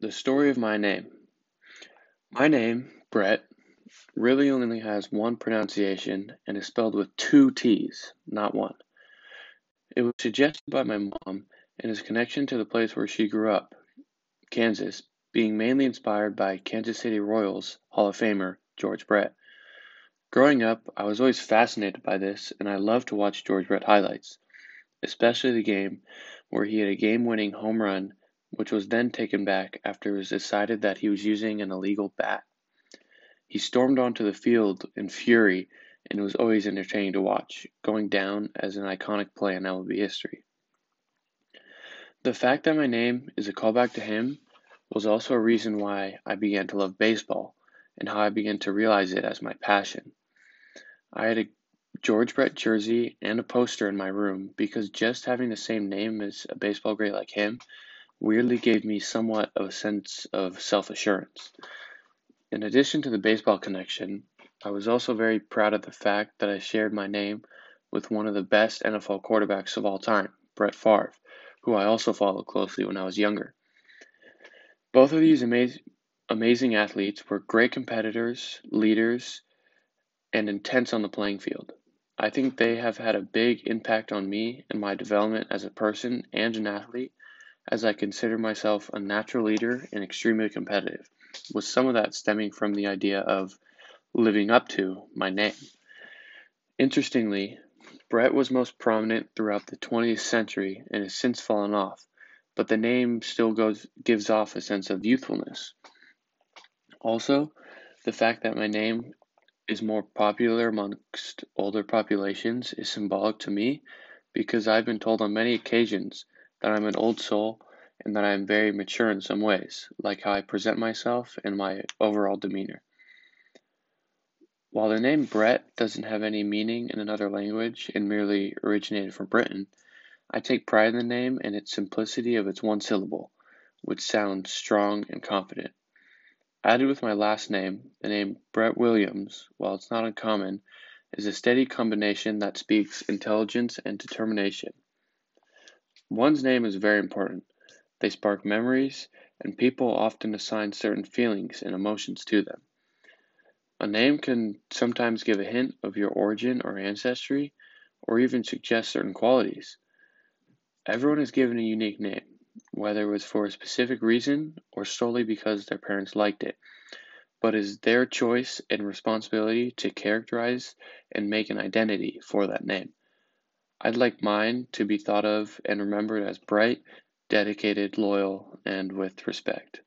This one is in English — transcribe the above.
The story of my name. My name, Brett, really only has one pronunciation and is spelled with two T's, not one. It was suggested by my mom and his connection to the place where she grew up, Kansas, being mainly inspired by Kansas City Royals Hall of Famer George Brett. Growing up, I was always fascinated by this and I loved to watch George Brett highlights, especially the game where he had a game winning home run which was then taken back after it was decided that he was using an illegal bat. He stormed onto the field in fury and was always entertaining to watch, going down as an iconic play in MLB history. The fact that my name is a callback to him was also a reason why I began to love baseball and how I began to realize it as my passion. I had a George Brett jersey and a poster in my room because just having the same name as a baseball great like him weirdly gave me somewhat of a sense of self assurance. In addition to the baseball connection, I was also very proud of the fact that I shared my name with one of the best NFL quarterbacks of all time, Brett Favre, who I also followed closely when I was younger. Both of these amaz- amazing athletes were great competitors, leaders, and intense on the playing field. I think they have had a big impact on me and my development as a person and an athlete, as I consider myself a natural leader and extremely competitive, with some of that stemming from the idea of living up to my name. Interestingly, Brett was most prominent throughout the 20th century and has since fallen off, but the name still goes, gives off a sense of youthfulness. Also, the fact that my name is more popular amongst older populations is symbolic to me because I've been told on many occasions that I'm an old soul and that I am very mature in some ways, like how I present myself and my overall demeanor. While the name Brett doesn't have any meaning in another language and merely originated from Britain, I take pride in the name and its simplicity of its one syllable, which sounds strong and confident. Added with my last name, the name Brett Williams, while it's not uncommon, is a steady combination that speaks intelligence and determination. One's name is very important. They spark memories, and people often assign certain feelings and emotions to them. A name can sometimes give a hint of your origin or ancestry, or even suggest certain qualities. Everyone is given a unique name, whether it was for a specific reason or solely because their parents liked it, but it is their choice and responsibility to characterize and make an identity for that name. I'd like mine to be thought of and remembered as bright, dedicated, loyal, and with respect.